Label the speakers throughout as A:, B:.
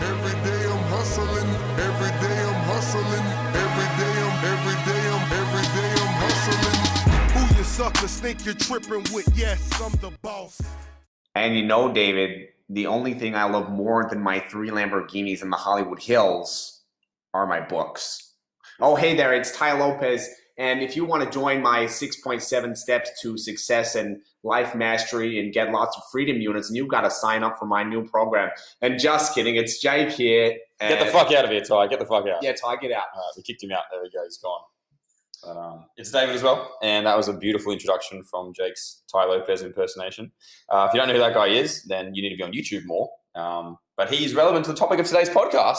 A: Every day I'm hustling. Every day I'm hustling. Every day I'm, every day I'm, every day I'm hustling.
B: Who you suckers think you're tripping with? Yes, I'm the boss.
C: And you know, David, the only thing I love more than my three Lamborghinis in the Hollywood Hills are my books. Oh, hey there, it's Tai Lopez. And if you want to join my 6.7 steps to success and life mastery and get lots of freedom units, and you've got to sign up for my new program. And just kidding, it's Jake here.
D: Get the fuck out of here, Tai. Get the fuck out.
C: Yeah, Tai, get out.
D: All right, we kicked him out. There we go. He's gone. But, um, it's David as well, and that was a beautiful introduction from Jake's Tai Lopez impersonation. Uh, if you don't know who that guy is, then you need to be on YouTube more. Um, but he's relevant to the topic of today's podcast,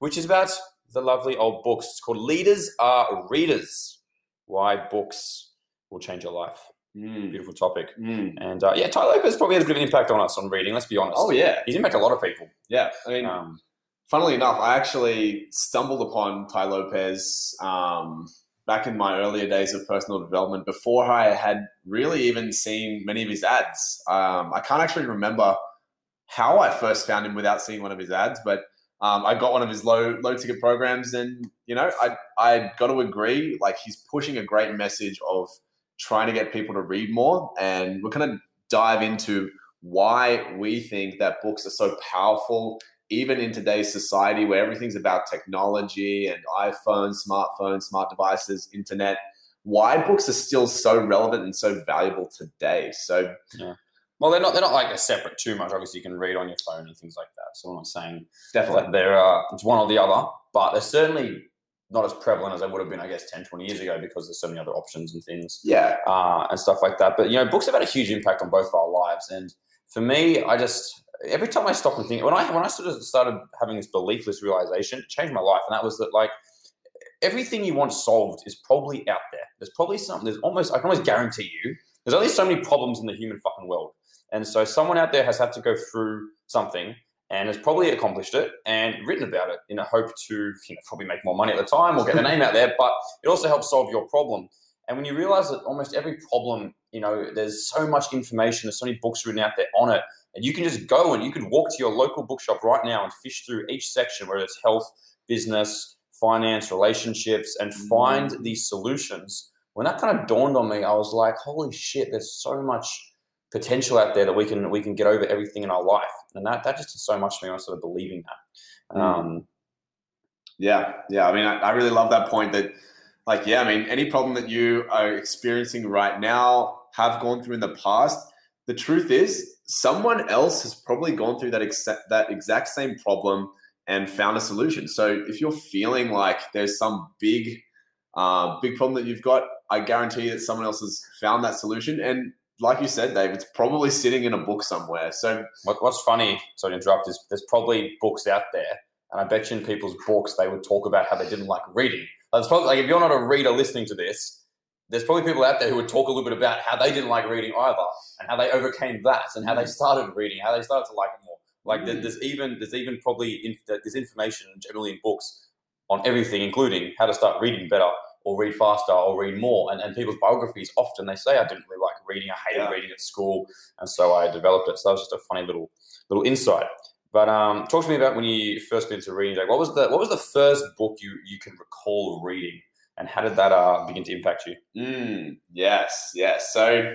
D: which is about the lovely old books. It's called "Leaders Are Readers: Why Books Will Change Your Life."
C: Mm,
D: Beautiful topic.
C: mm.
D: And uh, yeah, Tai Lopez probably has a bit of an impact on us on reading. Let's be honest.
C: Oh, yeah.
D: he's impacted a lot of people.
C: Yeah. I mean,
D: Um,
C: funnily enough, I actually stumbled upon Tai Lopez um, back in my earlier days of personal development before I had really even seen many of his ads. Um, I can't actually remember how I first found him without seeing one of his ads, but um, I got one of his low low ticket programs, and you know, I I got to agree, like he's pushing a great message of trying to get people to read more, and we're going to dive into why we think that books are so powerful even in today's society where everything's about technology and iPhones, smartphones, smart devices, internet, why books are still so relevant and so valuable today. So,
D: well, they're not. They're not like a separate too much. Obviously, you can read on your phone and things like that. So I'm not saying
C: definitely.
D: that they're uh, it's one or the other, but they're certainly not as prevalent as they would have been, I guess, 10, 20 years ago because there's so many other options and things
C: Yeah.
D: uh, and stuff like that. But you know, books have had a huge impact on both of our lives. And for me, I just every time I stop and think when I when I sort of started having this beliefless realization, it changed my life, and that was that like everything you want solved is probably out there. There's probably something. There's almost I can almost guarantee you. There's only so many problems in the human fucking world, and so someone out there has had to go through something and has probably accomplished it and written about it in a hope to you know, probably make more money at the time or get their name out there. But it also helps solve your problem. And when you realize that almost every problem, you know, there's so much information, there's so many books written out there on it, and you can just go and you could walk to your local bookshop right now and fish through each section, whether it's health, business, finance, relationships, and mm. find these solutions. When that kind of dawned on me, I was like, holy shit, there's so much potential out there that we can we can get over everything in our life. And that that just did so much to me. I sort of believing that.
C: Mm.
D: Um,
C: Yeah. Yeah. I mean, I, I really love that point that, like, yeah, I mean, any problem that you are experiencing right now, have gone through in the past, the truth is someone else has probably gone through that, exact that exact same problem and found a solution. So if you're feeling like there's some big, uh, big problem that you've got, I guarantee you that someone else has found that solution. And like you said, Dave, it's probably sitting in a book somewhere. So
D: What, what's funny, sorry to interrupt, is there's probably books out there, and I bet you in people's books they would talk about how they didn't like reading. That's probably like if you're not a reader listening to this, there's probably people out there who would talk a little bit about how they didn't like reading either, and how they overcame that, and how they started reading, how they started to like it more. Like there- mm. there's even there's even probably inf- there's information generally in books on everything, including how to start reading better or read faster or read more. And, and people's biographies often they say I didn't really like reading, I hated
C: Yeah.
D: reading at school, and so I developed it. So that was just a funny little little insight. But um, talk to me about when you first got into reading. Like, What was the what was the first book you you can recall reading, and how did that uh, begin to impact you?
C: Mm, yes, yes. So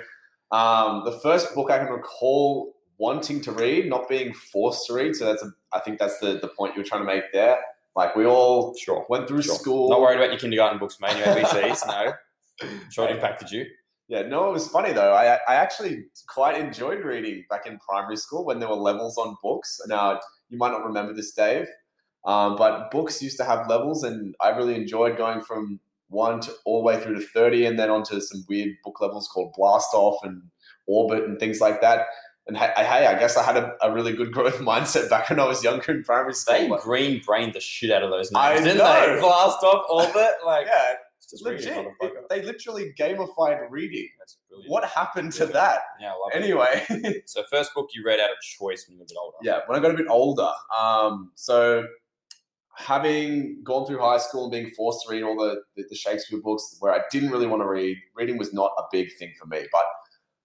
C: um, the first book I can recall wanting to read, not being forced to read. So that's a, I think that's the the point you were trying to make there. Like we all
D: Sure.
C: went through
D: Sure.
C: school.
D: Not worried about your kindergarten books, mate. Your ABCs, no. Sure it impacted you.
C: Yeah, no, it was funny though. I I actually quite enjoyed reading back in primary school when there were levels on books. Now you might not remember this, Dave, um, but books used to have levels, and I really enjoyed going from one to all the way through to thirty, and then onto some weird book levels called Blast Off and Orbit and things like that. And hey, hey I guess I had a, a really good growth mindset back when I was younger in primary school.
D: They green brained the shit out of those names,
C: I
D: didn't
C: know.
D: they? Blast off orbit, like
C: yeah,
D: just
C: legit. It- they literally gamified reading.
D: That's brilliant.
C: What happened to
D: Brilliant.
C: that?
D: Yeah.
C: Anyway.
D: So first book you read out of choice when you were a bit older.
C: yeah, when I got a bit older. Um, so having gone through high school and being forced to read all the, the, the Shakespeare books where I didn't really want to read, reading was not a big thing for me. But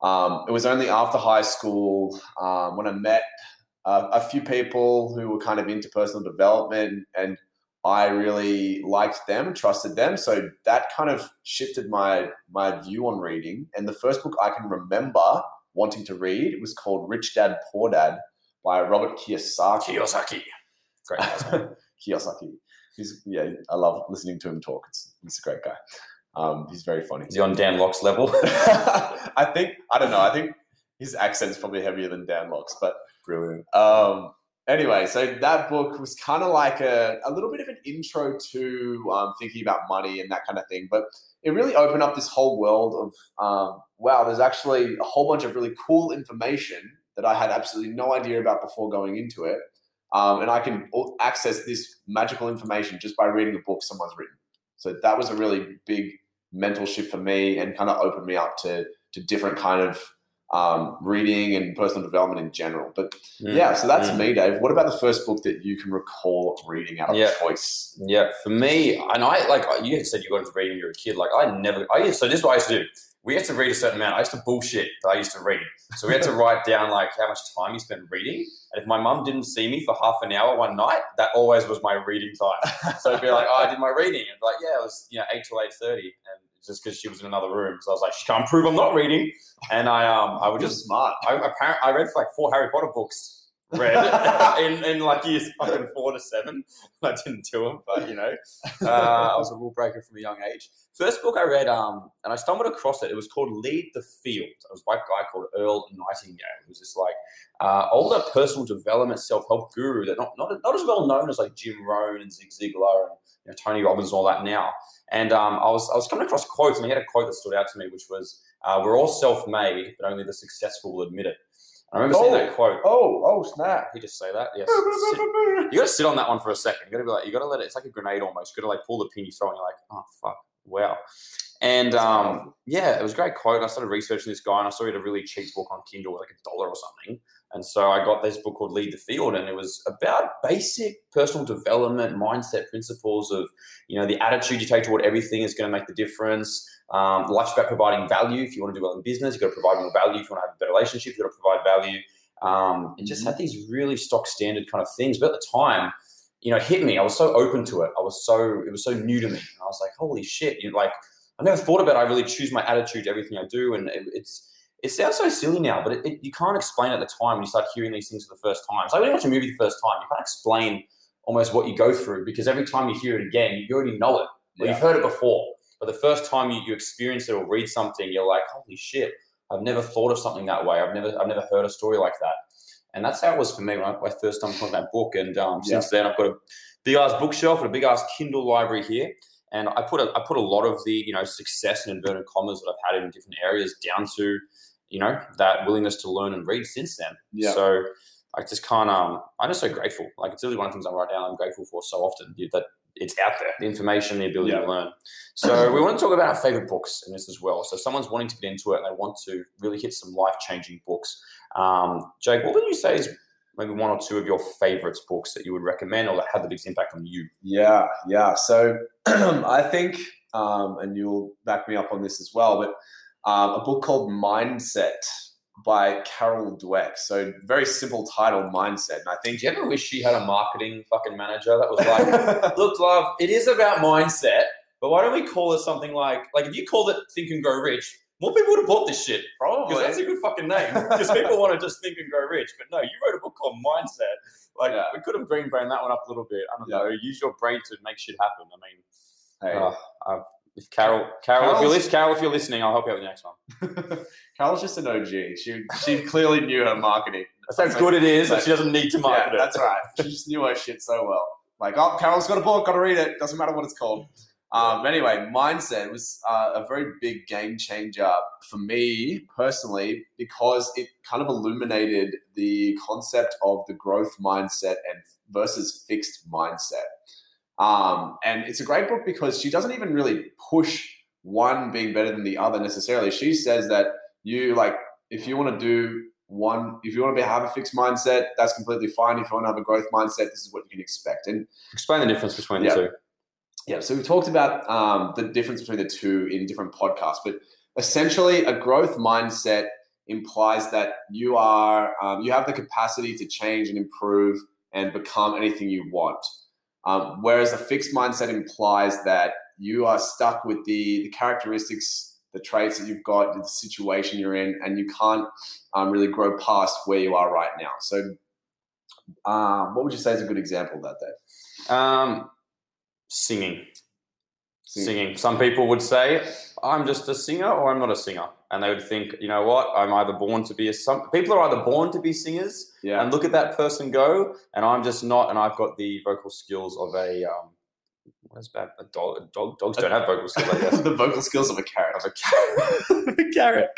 C: um, it was only after high school um, when I met uh, a few people who were kind of into personal development, and I really liked them, trusted them. So that kind of shifted my my view on reading. And the first book I can remember wanting to read was called Rich Dad Poor Dad by Robert Kiyosaki.
D: Kiyosaki. Great.
C: Kiyosaki. He's yeah, I love listening to him talk. It's, he's a great guy. Um, he's very funny.
D: Is he on Dan Lok's level?
C: I think I don't know. I think his accent's probably heavier than Dan Lok's, but
D: Brilliant.
C: um, anyway, so that book was kind of like a, a little bit of an intro to um, thinking about money and that kind of thing. But it really opened up this whole world of um, wow, there's actually a whole bunch of really cool information that I had absolutely no idea about before going into it. Um, and I can access this magical information just by reading a book someone's written. So that was a really big mental shift for me and kind of opened me up to, to different kind of um, reading and personal development in general. But
D: Mm.
C: yeah, so that's
D: Mm.
C: me, Dave. What about the first book that you can recall reading out of
D: Yeah.
C: choice?
D: Yeah, for me, and I like you said you got into reading when you were a kid. Like I never, I used so this is what I used to do. We had to read a certain amount. I used to bullshit that I used to read. So we had to write down like how much time you spent reading. And if my mum didn't see me for half an hour one night, that always was my reading time. So it'd be like, oh, I did my reading. And be like, yeah, it was you know eight till eight thirty, and just because she was in another room. So I was like, she can't prove I'm not reading. And I um I would
C: Just smart.
D: I apparently I read for like four Harry Potter books. Read in, in like years fucking four to seven. I didn't do them, but you know, uh, I was a rule breaker from a young age. First book I read, um, and I stumbled across it. It was called Lead the Field. It was by a guy called Earl Nightingale. It was this like uh, older personal development self help guru that not, not not as well known as like Jim Rohn and Zig Ziglar and you know, Tony Robbins and all that now. And um, I was I was coming across quotes, and he had a quote that stood out to me, which was, uh, "We're all self made, but only the successful will admit it." I remember seeing
C: Oh.
D: that quote.
C: Oh, oh, snap.
D: He just say that? Yes. Sit- you gotta sit on that one for a second. You gotta be like, you gotta let it. It's like a grenade almost. You gotta like pull the pin you throw, and you're like, oh fuck, wow. And um, yeah, it was a great quote. And I started researching this guy, and I saw he had a really cheap book on Kindle, like a dollar or something. And so I got this book called Lead the Field, and it was about basic personal development, mindset principles of, you know, the attitude you take toward everything is going to make the difference. Um, life's about providing value. If you want to do well in business, you've got to provide more value. If you want to have a better relationship, you've got to provide value. Um, it just had these really stock standard kind of things. But at the time, you know, it hit me. I was so open to it. I was so it was so new to me. And I was like, holy shit! You know, like I never thought about. It. I really choose my attitude to everything I do, and it, it's it sounds so silly now, but it, it, you can't explain at the time when you start hearing these things for the first time. So when you watch a movie the first time, you can't explain almost what you go through because every time you hear it again, you already know it.
C: Yeah.
D: You've heard it before, but the first time you, you experience it or read something, you're like, holy shit! I've never thought of something that way. I've never I've never heard a story like that. And that's how it was for me when I, when I first stumbled upon that book. And um,
C: Yeah.
D: since then, I've got a big ass bookshelf and a big ass Kindle library here. And I put a, I put a lot of the you know success and inverted commas that I've had in different areas down to you know that willingness to learn and read since then.
C: Yeah.
D: So I just can't. Um, I'm just so grateful. Like it's really one of the things I write down. I'm grateful for so often that it's out there, the information, the ability
C: Yeah.
D: to learn. So we want to talk about our favorite books in this as well. So if someone's wanting to get into it and they want to really hit some life changing books. Um, Jake, what would you say is maybe one or two of your favorites books that you would recommend or that had the biggest impact on you?
C: Yeah, yeah. So I think, um, and you'll back me up on this as well, but um, a book called Mindset by Carol Dweck. So very simple title, Mindset. And I think
D: Did you ever wish she had a marketing fucking manager that was like, look, love, it is about mindset, but why don't we call it something like, like if you called it Think and Grow Rich, more people would have bought this shit.
C: probably.
D: Because that's a good fucking name. Because people want to just think and grow rich. But no, you wrote a book called Mindset. Like,
C: Yeah.
D: we could have green brained that one up a little bit. I don't
C: Yeah.
D: know. Use your brain to make shit happen. I mean,
C: Hey.
D: uh, uh, if Carol, Carol, if you're,
C: Carol's-
D: lis- Carol, if you're listening, I'll help you out with the next one.
C: Carol's just an OG. She she clearly knew her marketing.
D: That's how good it is that she doesn't need to market
C: yeah,
D: it.
C: that's right. She just knew her shit so well. Like, oh, Carol's got a book, got to read it. Doesn't matter what it's called. Um, anyway, mindset was uh, a very big game changer for me personally because it kind of illuminated the concept of the growth mindset and versus fixed mindset. Um, and it's a great book because she doesn't even really push one being better than the other necessarily. She says that you like if you want to do one, if you want to be, have a fixed mindset, that's completely fine. If you want to have a growth mindset, this is what you can expect. And
D: Explain the difference between
C: Yeah.
D: the two.
C: Yeah, so we talked about um, the difference between the two in different podcasts, but essentially, a growth mindset implies that you are um, you have the capacity to change and improve and become anything you want. Um, whereas a fixed mindset implies that you are stuck with the, the characteristics, the traits that you've got, the situation you're in, and you can't um, really grow past where you are right now. So, uh, what would you say is a good example of that, Dave?
D: Um, singing. Singing. Some people would say, I'm just a singer or I'm not a singer. And they would think, you know what? I'm either born to be a some people are either born to be singers
C: Yeah.
D: and look at that person go, and I'm just not, and I've got the vocal skills of a um what is bad? A dog, a dog dogs don't have vocal skills, I guess.
C: the vocal skills of a carrot.
D: of a carrot. a carrot.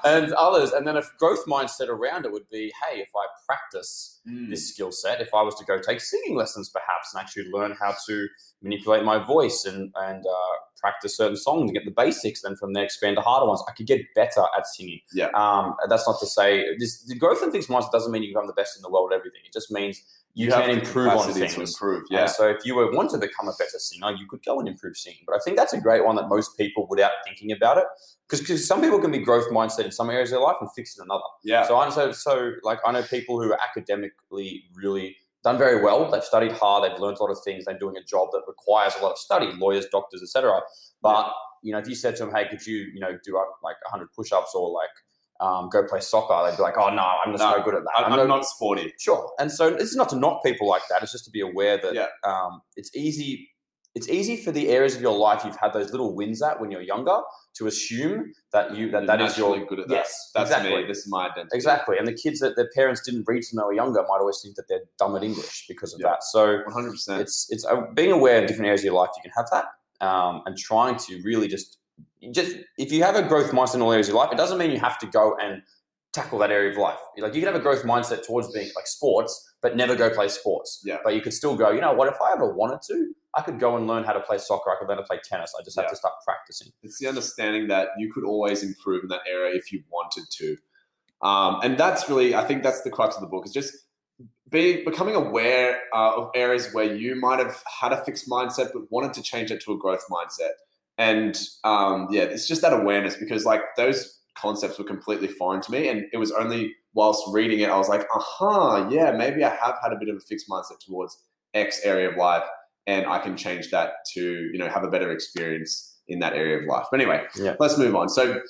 D: and others, and then a growth mindset around it would be, hey, if I practice
C: Mm.
D: this skill set, if I was to go take singing lessons perhaps and actually learn how to manipulate my voice and, and uh, practice certain songs and get the basics, then from there expand to harder ones, I could get better at singing.
C: Yeah.
D: Um, that's not to say this, the growth and things mindset doesn't mean you become the best in the world at everything. It just means you, can improve on things.
C: Improve,
D: Yeah.
C: yeah.
D: so if you were want to become a better singer, you could go and improve singing. But I think that's a great one that most people, without thinking about it, because some people can be growth mindset in some areas of their life and fix in another.
C: Yeah.
D: So I so so like I know people who are academically really done very well. They've studied hard. They've learned a lot of things. They're doing a job that requires a lot of study. Lawyers, doctors, etc. But you know, if you said to them, "Hey, could you you know do uh, like 100 push-ups or like um, go play soccer?" They'd be like, "Oh no, I'm just
C: No,
D: no, good at that.
C: I'm, I'm not sporty.
D: Sure. And so this is not to knock people like that. It's just to be aware that
C: Yeah.
D: um, it's easy. It's easy for the areas of your life you've had those little wins at when you're younger to assume that you that
C: You're
D: that is your
C: good at that.
D: yes
C: That's
D: exactly
C: me. This is my identity.
D: exactly. And the kids that their parents didn't read when they were younger might always think that they're dumb at English because of
C: Yeah.
D: that. So
C: 100. percent
D: it's it's uh, being aware of different areas of your life you can have that um, and trying to really just just if you have a growth mindset in all areas of your life it doesn't mean you have to go and tackle that area of life like you can have a growth mindset towards being like sports but never go play sports
C: Yeah.
D: but you could still go you know what if i ever wanted to i could go and learn how to play soccer i could learn to play tennis i just have
C: Yeah.
D: to start practicing
C: It's the understanding that you could always improve in that area if you wanted to. Um, and that's really, I think that's the crux of the book is just being becoming aware uh, of areas where you might have had a fixed mindset but wanted to change it to a growth mindset. And um, yeah, it's just that awareness because like those concepts were completely foreign to me, and it was only whilst reading it I was like, aha, yeah, maybe I have had a bit of a fixed mindset towards X area of life, and I can change that to you know have a better experience in that area of life. But anyway,
D: Yeah.
C: let's move on. So.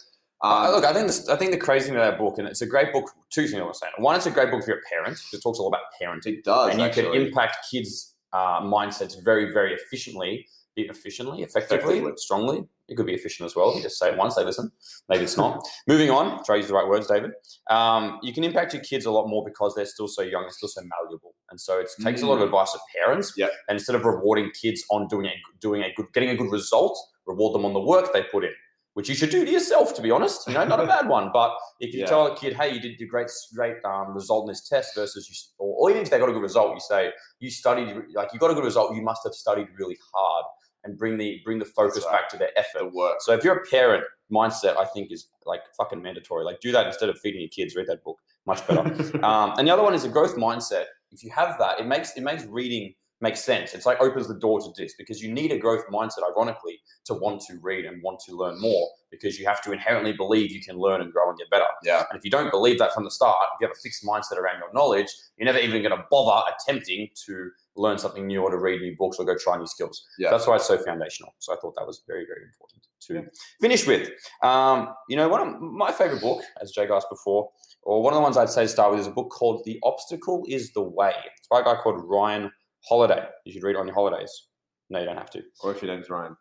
D: Uh,
C: Um,
D: look, I think this, I think the crazy thing about that book, and it's a great book. Two things I want to say. One, it's a great book for your parents. It talks all about parenting.
C: it does,
D: and you
C: actually.
D: can impact kids' uh, mindsets very, very efficiently, efficiently, effectively,
C: Effectively.
D: strongly. It could be efficient as well. You just say it once, they listen. Maybe it's not. Moving on, try to use the right words, David. Um, you can impact your kids a lot more because they're still so young, they're still so malleable, and so it takes a lot of
C: Mm.
D: advice of parents.
C: Yep.
D: And instead of rewarding kids on doing a doing a good, getting a good result, reward them on the work they put in. Which you should do to yourself, to be honest. You know, not a bad one. But if you
C: Yeah.
D: tell a kid, "Hey, you did a great, great um, result in this test," versus you, or, or even if they got a good result, you say, "You studied, like you got a good result. You must have studied really hard," and bring the bring the focus
C: right.
D: back to their effort.
C: the work.
D: So if you're a parent, mindset I think is like fucking mandatory. Like do that instead of feeding your kids. Read that book, much better. um, and the other one is a growth mindset. If you have that, it makes it makes reading make sense. It's like opens the door to this because you need a growth mindset, ironically, to want to read and want to learn more because you have to inherently believe you can learn and grow and get better.
C: yeah,
D: And if you don't believe that from the start, if you have a fixed mindset around your knowledge, you're never even going to bother attempting to learn something new or to read new books or go try new skills.
C: Yeah.
D: That's why it's so foundational. So I thought that was very, very important to finish with. Um, you know, one of my favorite book, as Jake asked before, or one of the ones I'd say to start with, is a book called The Obstacle is the Way. It's by a guy called Ryan Holiday. You should read it on your holidays. No, you don't have to.
C: or if your name's Ryan,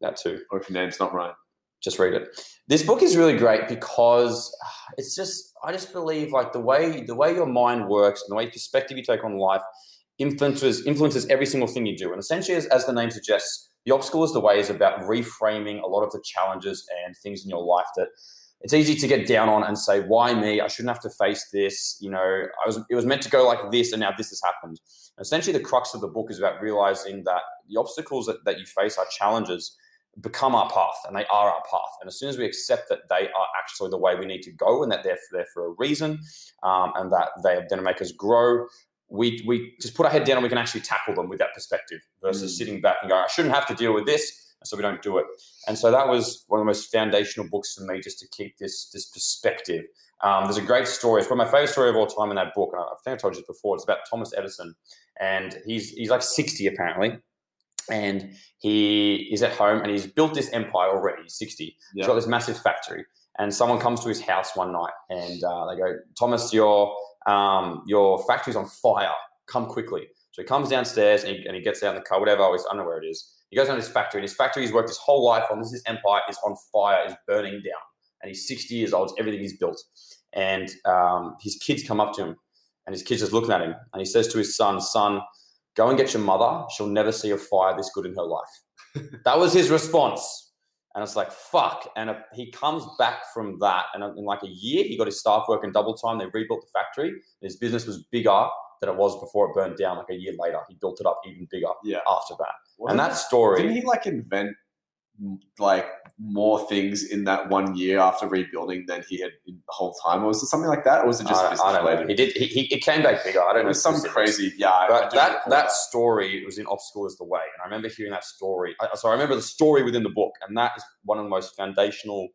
D: That too
C: or if your name's not Ryan.
D: just read it. This book is really great because ah, it's just I just believe like the way the way your mind works and the way perspective you take on life influences influences every single thing you do. And essentially, as, as the name suggests, the obstacle is the way is about reframing a lot of the challenges and things in your life that it's easy to get down on and say, "Why me? I shouldn't have to face this." You know, I was it was meant to go like this, and now this has happened. And essentially, the crux of the book is about realizing that the obstacles that, that you face are challenges become our path and they are our path. And as soon as we accept that they are actually the way we need to go and that they're there for a reason um, and that they are going to make us grow, we, we just put our head down and we can actually tackle them with that perspective versus
C: Mm.
D: sitting back and going I shouldn't have to deal with this. So we don't do it. And so that was one of the most foundational books for me, just to keep this this perspective. Um, there's a great story. It's probably my favorite story of all time in that book, and I think I told you this before. It's about Thomas Edison, and he's he's like 60 apparently, and he is at home and he's built this empire already. He's 60. he's got this massive factory, and someone comes to his house one night, and uh, they go, "Thomas, your um, your factory's on fire. Come quickly." So he comes downstairs and he, and he gets out in the car, whatever. I don't know where it is. He goes down to his factory, and his factory he's worked his whole life on. This his empire is on fire, is burning down, and he's 60 years old. It's everything he's built, and um, his kids come up to him, and his kids just looking at him, and he says to his son, "Son, go and get your mother. She'll never see a fire this good in her life." that was his response. And it's like, fuck. And uh, he comes back from that. And in like a year, he got his staff working double time. They rebuilt the factory. His business was bigger than it was before it burned down. Like a year later, he built it up even bigger
C: Yeah.
D: after that.
C: Wasn't
D: and that story.
C: Didn't he like invent like more things in that one year after rebuilding than he had in the whole time? Or was it something like that? Or was it just
D: I, I don't know. He did. He, he it came back bigger. I don't
C: It
D: know.
C: some crazy, yeah.
D: But
C: do
D: that that story was in Obstacle is the Way, and I remember hearing that story. I, so I remember the story within the book, and that is one of the most foundational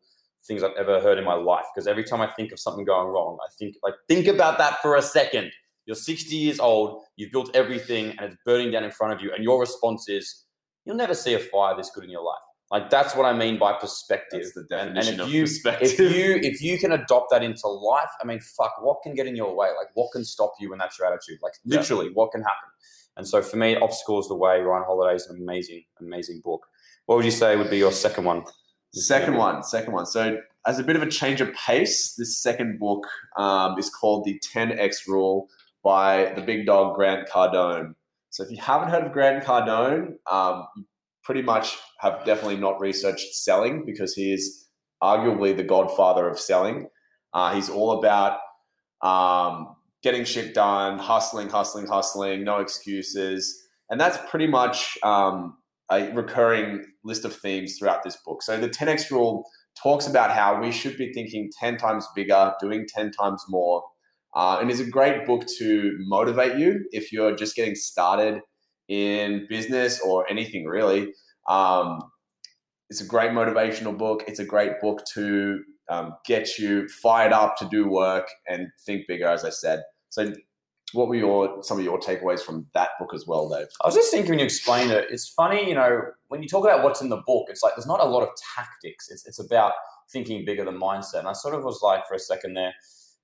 D: things I've ever heard in my life. Because every time I think of something going wrong, I think like think about that for a second. You're 60 years old, you've built everything, and it's burning down in front of you, and your response is, "You'll never see a fire this good in your life." Like that's what I mean by perspective.
C: That's the
D: And- and
C: definition
D: if
C: of
D: you-
C: perspective.
D: if you if you can adopt that into life, I mean, fuck, what can get in your way? Like, what can stop you when that's your attitude? Like,
C: Yeah.
D: literally, what can happen? And so, for me, obstacle is the way. Ryan Holiday is an amazing, amazing book. What would you say would be your second one?
C: Second one, second one. So, as a bit of a change of pace, this second book um, is called The 10X Rule by the big dog Grant Cardone. So, if you haven't heard of Grant Cardone, um, you pretty much have definitely not researched selling because he is arguably the godfather of selling. Uh, he's all about um, getting shit done, hustling, hustling, hustling, no excuses. And that's pretty much um, a recurring list of themes throughout this book. So the 10x rule talks about how we should be thinking 10 times bigger, doing 10 times more, uh, and is a great book to motivate you if you're just getting started in business or anything really. Um, it's a great motivational book. It's a great book to um, get you fired up to do work and think bigger, as I said. So, what were your some of your takeaways from that book as well, Dave?
D: I was just thinking when you explained it, it's funny, you know, when you talk about what's in the book, it's like there's not a lot of tactics. It's it's about thinking bigger than mindset. And I sort of was like for a second there,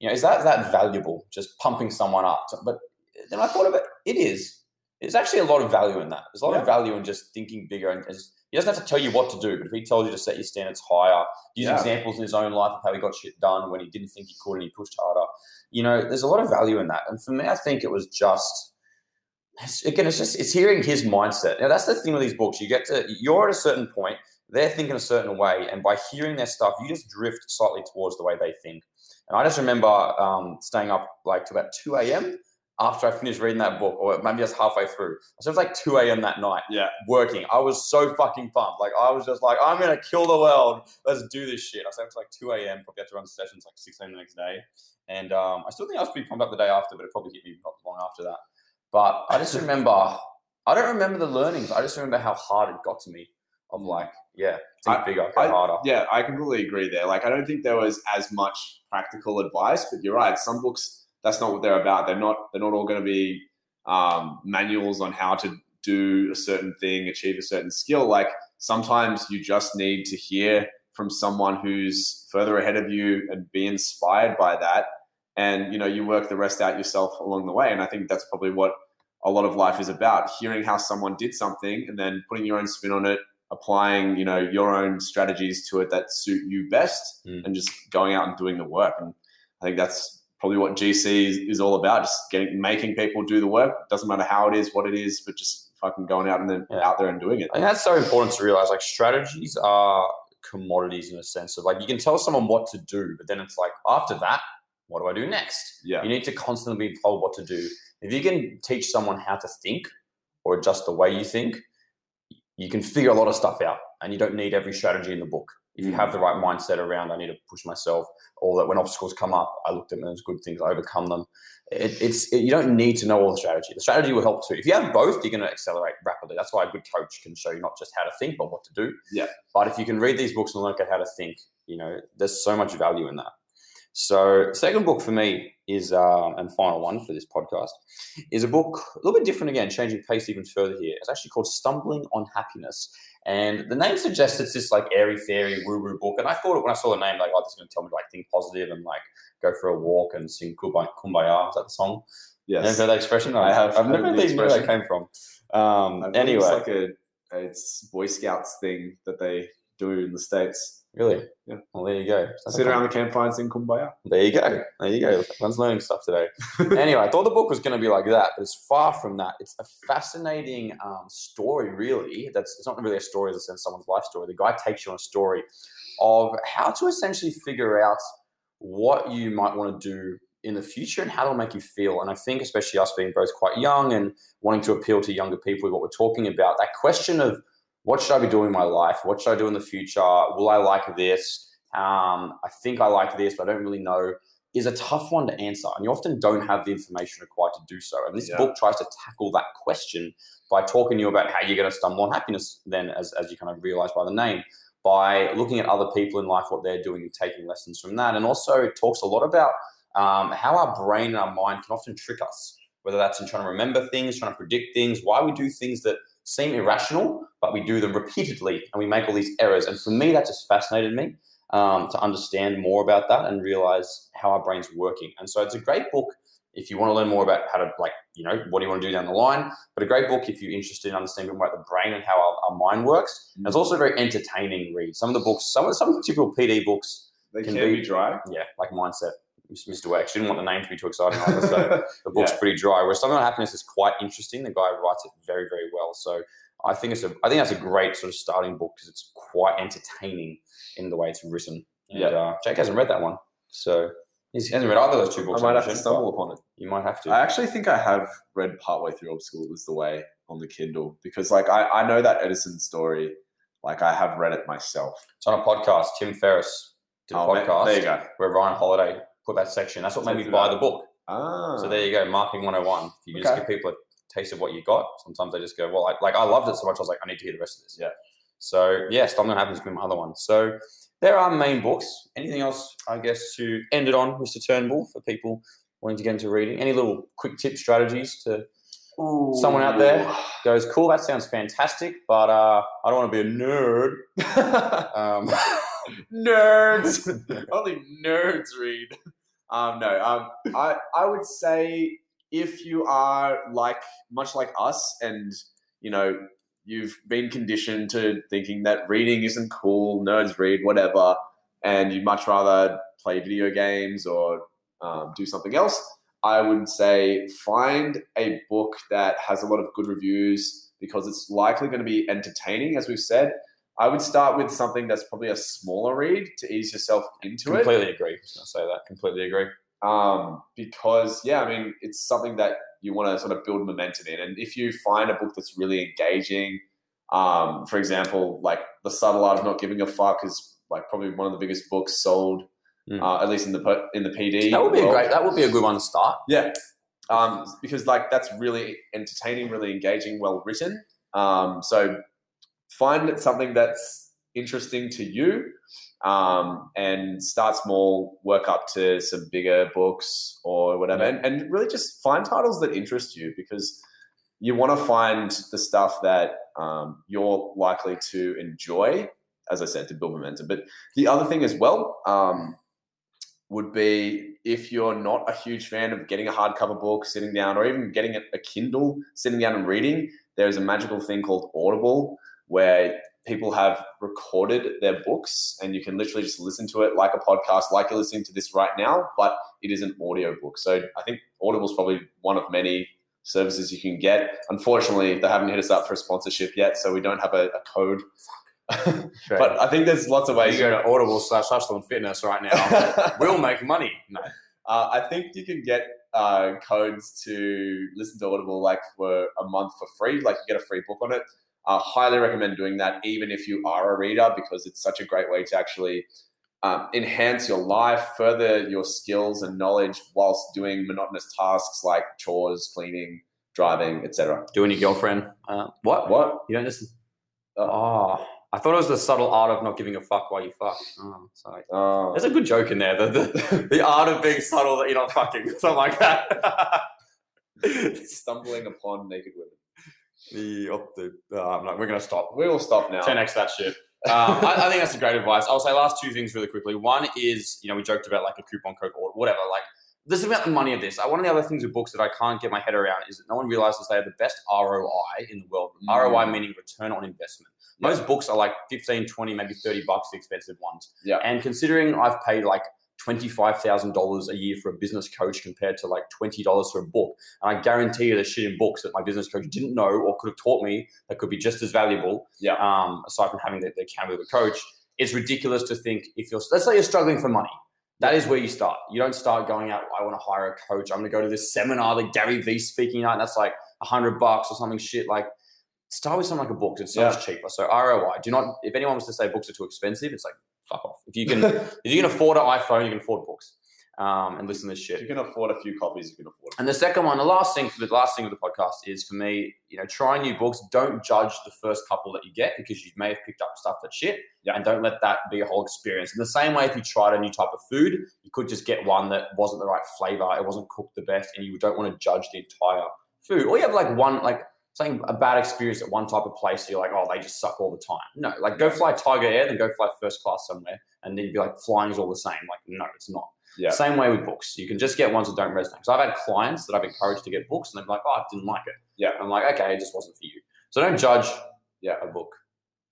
D: you know, is that that valuable? Just pumping someone up. But then I thought of it, it is. There's actually a lot of value in that. There's a lot
C: Yeah.
D: of value in just thinking bigger and just, he doesn't have to tell you what to do, but if he tells you to set your standards higher, use
C: Yeah.
D: examples in his own life of how he got shit done when he didn't think he could and he pushed harder. You know, there's a lot of value in that. And for me, I think it was just it's- again, it's just it's hearing his mindset. Now that's the thing with these books. You get to you're at a certain point, they're thinking a certain way, and by hearing their stuff, you just drift slightly towards the way they think. And I just remember um, staying up like to about two a.m. after I finished reading that book, or maybe just halfway through. So it was like two a.m. that night
C: Yeah,
D: working. I was so fucking pumped. Like I was just like, I'm gonna kill the world. Let's do this shit. I slept till like 2 a.m. Probably had to run sessions like 6 a.m. the next day. And um, I still think I was pretty pumped up the day after, but it probably hit me not long after that. But I just remember, I don't remember the learnings. I just remember how hard it got to me. Of like, yeah, think bigger, go
C: I-
D: harder.
C: yeah, I completely agree there. Like, I don't think there was as much practical advice, but you're right. Some books, that's not what they're about. They're not. They're not all going to be um, manuals on how to do a certain thing, achieve a certain skill. Like, sometimes you just need to hear from someone who's further ahead of you and be inspired by that, and you know, you work the rest out yourself along the way. And I think that's probably what a lot of life is about: hearing how someone did something and then putting your own spin on it applying you know your own strategies to it that suit you best
D: Mm.
C: and just going out and doing the work and i think that's probably what gc is, is all about just getting making people do the work doesn't matter how it is what it is but just fucking going out and then
D: Yeah.
C: out there and doing it
D: I think that's so important to realize. Like strategies are commodities in a sense of like you can tell someone what to do, but then it's like after that, what do I do next?
C: yeah
D: You need to constantly be told what to do. If you can teach someone how to think or adjust the way you think, you can figure a lot of stuff out and you don't need every strategy in the book. if you have the right mindset around, I need to push myself, or that when obstacles come up, I looked at them as good things, I overcome them. It, it's it, you don't need to know all the strategy. The strategy will help too. If you have both, you're going to accelerate rapidly. That's why a good coach can show you not just how to think, but what to do.
C: Yeah.
D: But if you can read these books and look at how to think, you know, there's so much value in that. So, second book for me is, um, and final one for this podcast, is a book a little bit different again, changing pace even further here. It's actually called Stumbling on Happiness. And the name suggests it's this like airy fairy woo woo book. And I thought when I saw the name, like, oh, this is going to tell me to like think positive and like go for a walk and sing Kumbaya. Kumbaya. Is that the song? You
C: Yes.
D: ever heard that expression?
C: I have
D: I've
C: heard
D: never
C: the
D: really where that
C: expression.
D: came from. Um, anyway,
C: it's like a it's Boy Scouts thing that they do in the states.
D: Really?
C: Yeah.
D: Well, there you go.
C: Sit around the campfire and sing Kumbaya.
D: There you go. There you go. Everyone's learning stuff today. anyway, I thought the book was going to be like that, but it's far from that. It's a fascinating um, story, really. That's it's not really a story in the sense someone's life story. The guy takes you on a story of how to essentially figure out what you might want to do in the future and how it'll make you feel. And I think, especially us being both quite young and wanting to appeal to younger people, what we're talking about, that question of what should I be doing in my life? What should I do in the future? Will I like this? Um, I think I like this, but I don't really know is a tough one to answer, and you often don't have the information required to do so. And this
C: Yeah.
D: book tries to tackle that question by talking to you about how you're going to stumble on happiness. Then, as as you kind of realize by the name, by looking at other people in life, what they're doing, and taking lessons from that, and also it talks a lot about um, how our brain and our mind can often trick us. Whether that's in trying to remember things, trying to predict things, why we do things that seem irrational, but we do them repeatedly, and we make all these errors. And for me, that just fascinated me um, to understand more about that and realize how our brain's working. And so it's a great book if you want to learn more about how to, like, you know, what do you want to do down the line, but a great book if you're interested in understanding more about the brain and how our, our mind works. And it's also a very entertaining read. Some of the books, some of some typical PD books,
C: They
D: Can
C: can,
D: be-
C: be dry.
D: yeah, like Mindset, Mr. Wax. Didn't want the name to be too exciting either, so the book's
C: Yeah.
D: pretty dry. Whereas Stumbling on Happiness is quite interesting. The guy writes it very, very well. So I think it's a, I think that's a great sort of starting book because it's quite entertaining in the way it's written. And,
C: Yeah.
D: uh, Jake hasn't read that one, so he hasn't read either of those two books.
C: I might have to stumble upon it.
D: You might have to.
C: I actually think I have read partway through Obstacle is the Way on the Kindle because, like, I, I know that Edison story. Like, I have read it myself.
D: it's on a podcast. Tim Ferriss did a
C: Oh, man,
D: podcast
C: There you go.
D: where Ryan Holiday put that section. That's what made me buy the book.
C: Ah,
D: So there you go, marketing 101. If you just give people a taste of what you got, sometimes they just go, well, I, like I loved it so much, I was like, I need to hear the rest of this.
C: Yeah.
D: So yeah, Stumbling Happiness has been my other one. So there are main books. Anything else, I guess, to end it on, Mr. Turnbull, for people wanting to get into reading? Any little quick tip strategies to someone out there goes, cool, that sounds fantastic, but uh, I don't want to be a nerd. Um,
C: nerds. Only nerds read. Um, no, um, I I would say if you are like much like us, and you know you've been conditioned to thinking that reading isn't cool, nerds read whatever, and you'd much rather play video games or um, do something else. I would say find a book that has a lot of good reviews because it's likely going to be entertaining, as we've said. I would start with something that's probably a smaller read to ease yourself into it.
D: completely agree. I was going to say that. Completely agree.
C: Um, because yeah, I mean, it's something that you want to sort of build momentum in. And if you find a book that's really engaging, um, for example, like The Subtle Art of Not Giving a Fuck is like probably one of the biggest books sold,
D: Mm.
C: uh, at least in the in the PD.
D: That would be a great. That would be a good one to start.
C: Yeah. Um, because like that's really entertaining, really engaging, well written. Um, so find something that's interesting to you um, and start small, work up to some bigger books or whatever, and, and really just find titles that interest you because you want to find the stuff that um, you're likely to enjoy, as I said, to build momentum. But the other thing as well, um, would be if you're not a huge fan of getting a hardcover book, sitting down, or even getting a, a Kindle, sitting down and reading, there's a magical thing called Audible where people have recorded their books and you can literally just listen to it like a podcast, like you're listening to this right now, but it is an audio book. So I think Audible is probably one of many services you can get. Unfortunately, they haven't hit us up for a sponsorship yet, so we don't have a, a code. but I think there's lots of ways
D: you go to Audible slash Hustle and Fitness right now. we'll make money. No.
C: Uh, I think you can get uh, codes to listen to Audible like for a month for free. Like you get a free book on it. I highly recommend doing that, even if you are a reader, because it's such a great way to actually um, enhance your life, further your skills and knowledge whilst doing monotonous tasks like chores, cleaning, driving, etc.
D: Doing your girlfriend. Uh, what?
C: What?
D: You don't listen. Oh, I thought it was the subtle art of not giving a fuck while you fuck. Oh, sorry.
C: Oh.
D: There's a good joke in there. The, the, the art of being subtle that you're not fucking. Something like that.
C: stumbling upon naked women.
D: The, op- the, uh, we're going to stop.
C: We will stop now.
D: 10x that shit. Um, I, I think that's a great advice. I'll say last two things really quickly. One is, you know, we joked about like a coupon code or whatever. Like, this is about the money of this. Uh, One of the other things with books that I can't get my head around is that no one realizes they have the best ROI in the world.
C: Mm.
D: ROI meaning return on investment.
C: Yeah.
D: Most books are like 15, 20, maybe 30 bucks, the expensive ones.
C: Yeah.
D: And considering I've paid like $25,000 a year for a business coach compared to like $20 for a book. And I guarantee you there's shit in books that my business coach didn't know or could have taught me that could be just as valuable.
C: Yeah.
D: Um, aside from having the, the accountability of a coach, it's ridiculous to think if you're, let's say you're struggling for money. That is where you start. You don't start going out, I want to hire a coach. I'm going to go to this seminar that Gary Vee speaking at, and that's like a hundred bucks or something shit. Like, start with something like a book. It's so
C: Yeah.
D: much cheaper. So ROI. Do not. If anyone wants to say books are too expensive, it's like fuck off. If you can, if you can afford an iPhone, you can afford books. Um, and listen to this
C: If
D: shit.
C: you can afford a few copies, you can afford it.
D: And the second one, the last thing for the last thing of the podcast is for me, you know, try new books. Don't judge the first couple that you get because you may have picked up stuff that's shit.
C: Yeah.
D: And don't let that be a whole experience. In the same way, if you tried a new type of food, you could just get one that wasn't the right flavor, it wasn't cooked the best, and you don't want to judge the entire food. Or you have like one, like saying a bad experience at one type of place, you're like, oh, they just suck all the time. No, like go fly Tiger Air, then go fly first class somewhere, and then you'd be like, flying's all the same. Like, no, it's not.
C: Yeah.
D: Same way with books. You can just get ones that don't resonate. So I've had clients that I've encouraged to get books, and they're like, "Oh, I didn't like it."
C: Yeah.
D: I'm like, "Okay, it just wasn't for you." So don't judge
C: Yeah.
D: a book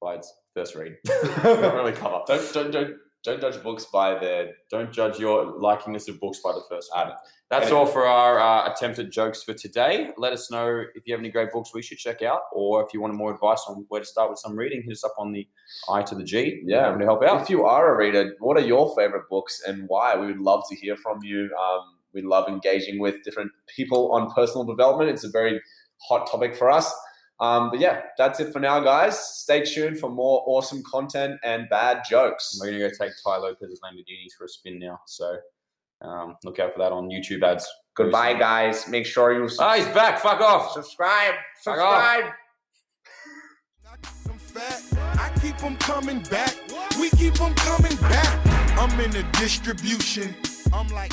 D: by its first read. don't really cover.
C: Don't don't don't don't judge books by their
D: Don't judge your likingness of books by the first read. That's all for our uh, attempted jokes for today. Let us know if you have any great books we should check out, or if you want more advice on where to start with some reading. Hit us up on the I to the G.
C: Yeah.
D: Happy to help out.
C: If you are a reader, what are your favorite books and why? We would love to hear from you. Um, we love engaging with different people on personal development. It's a very hot topic for us. Um, but yeah, that's it for now, guys. Stay tuned for more awesome content and bad jokes.
D: We're gonna go take Tai Lopez's Lamborghinis for a spin now. So um, look out for that on YouTube ads.
C: Goodbye, guys. Make sure you Subscribe.
D: Oh, he's back. Fuck off.
C: subscribe.
D: Fuck.
C: Subscribe.
B: I'm. I keep them coming back. We keep them coming back. I'm in the distribution. I'm like.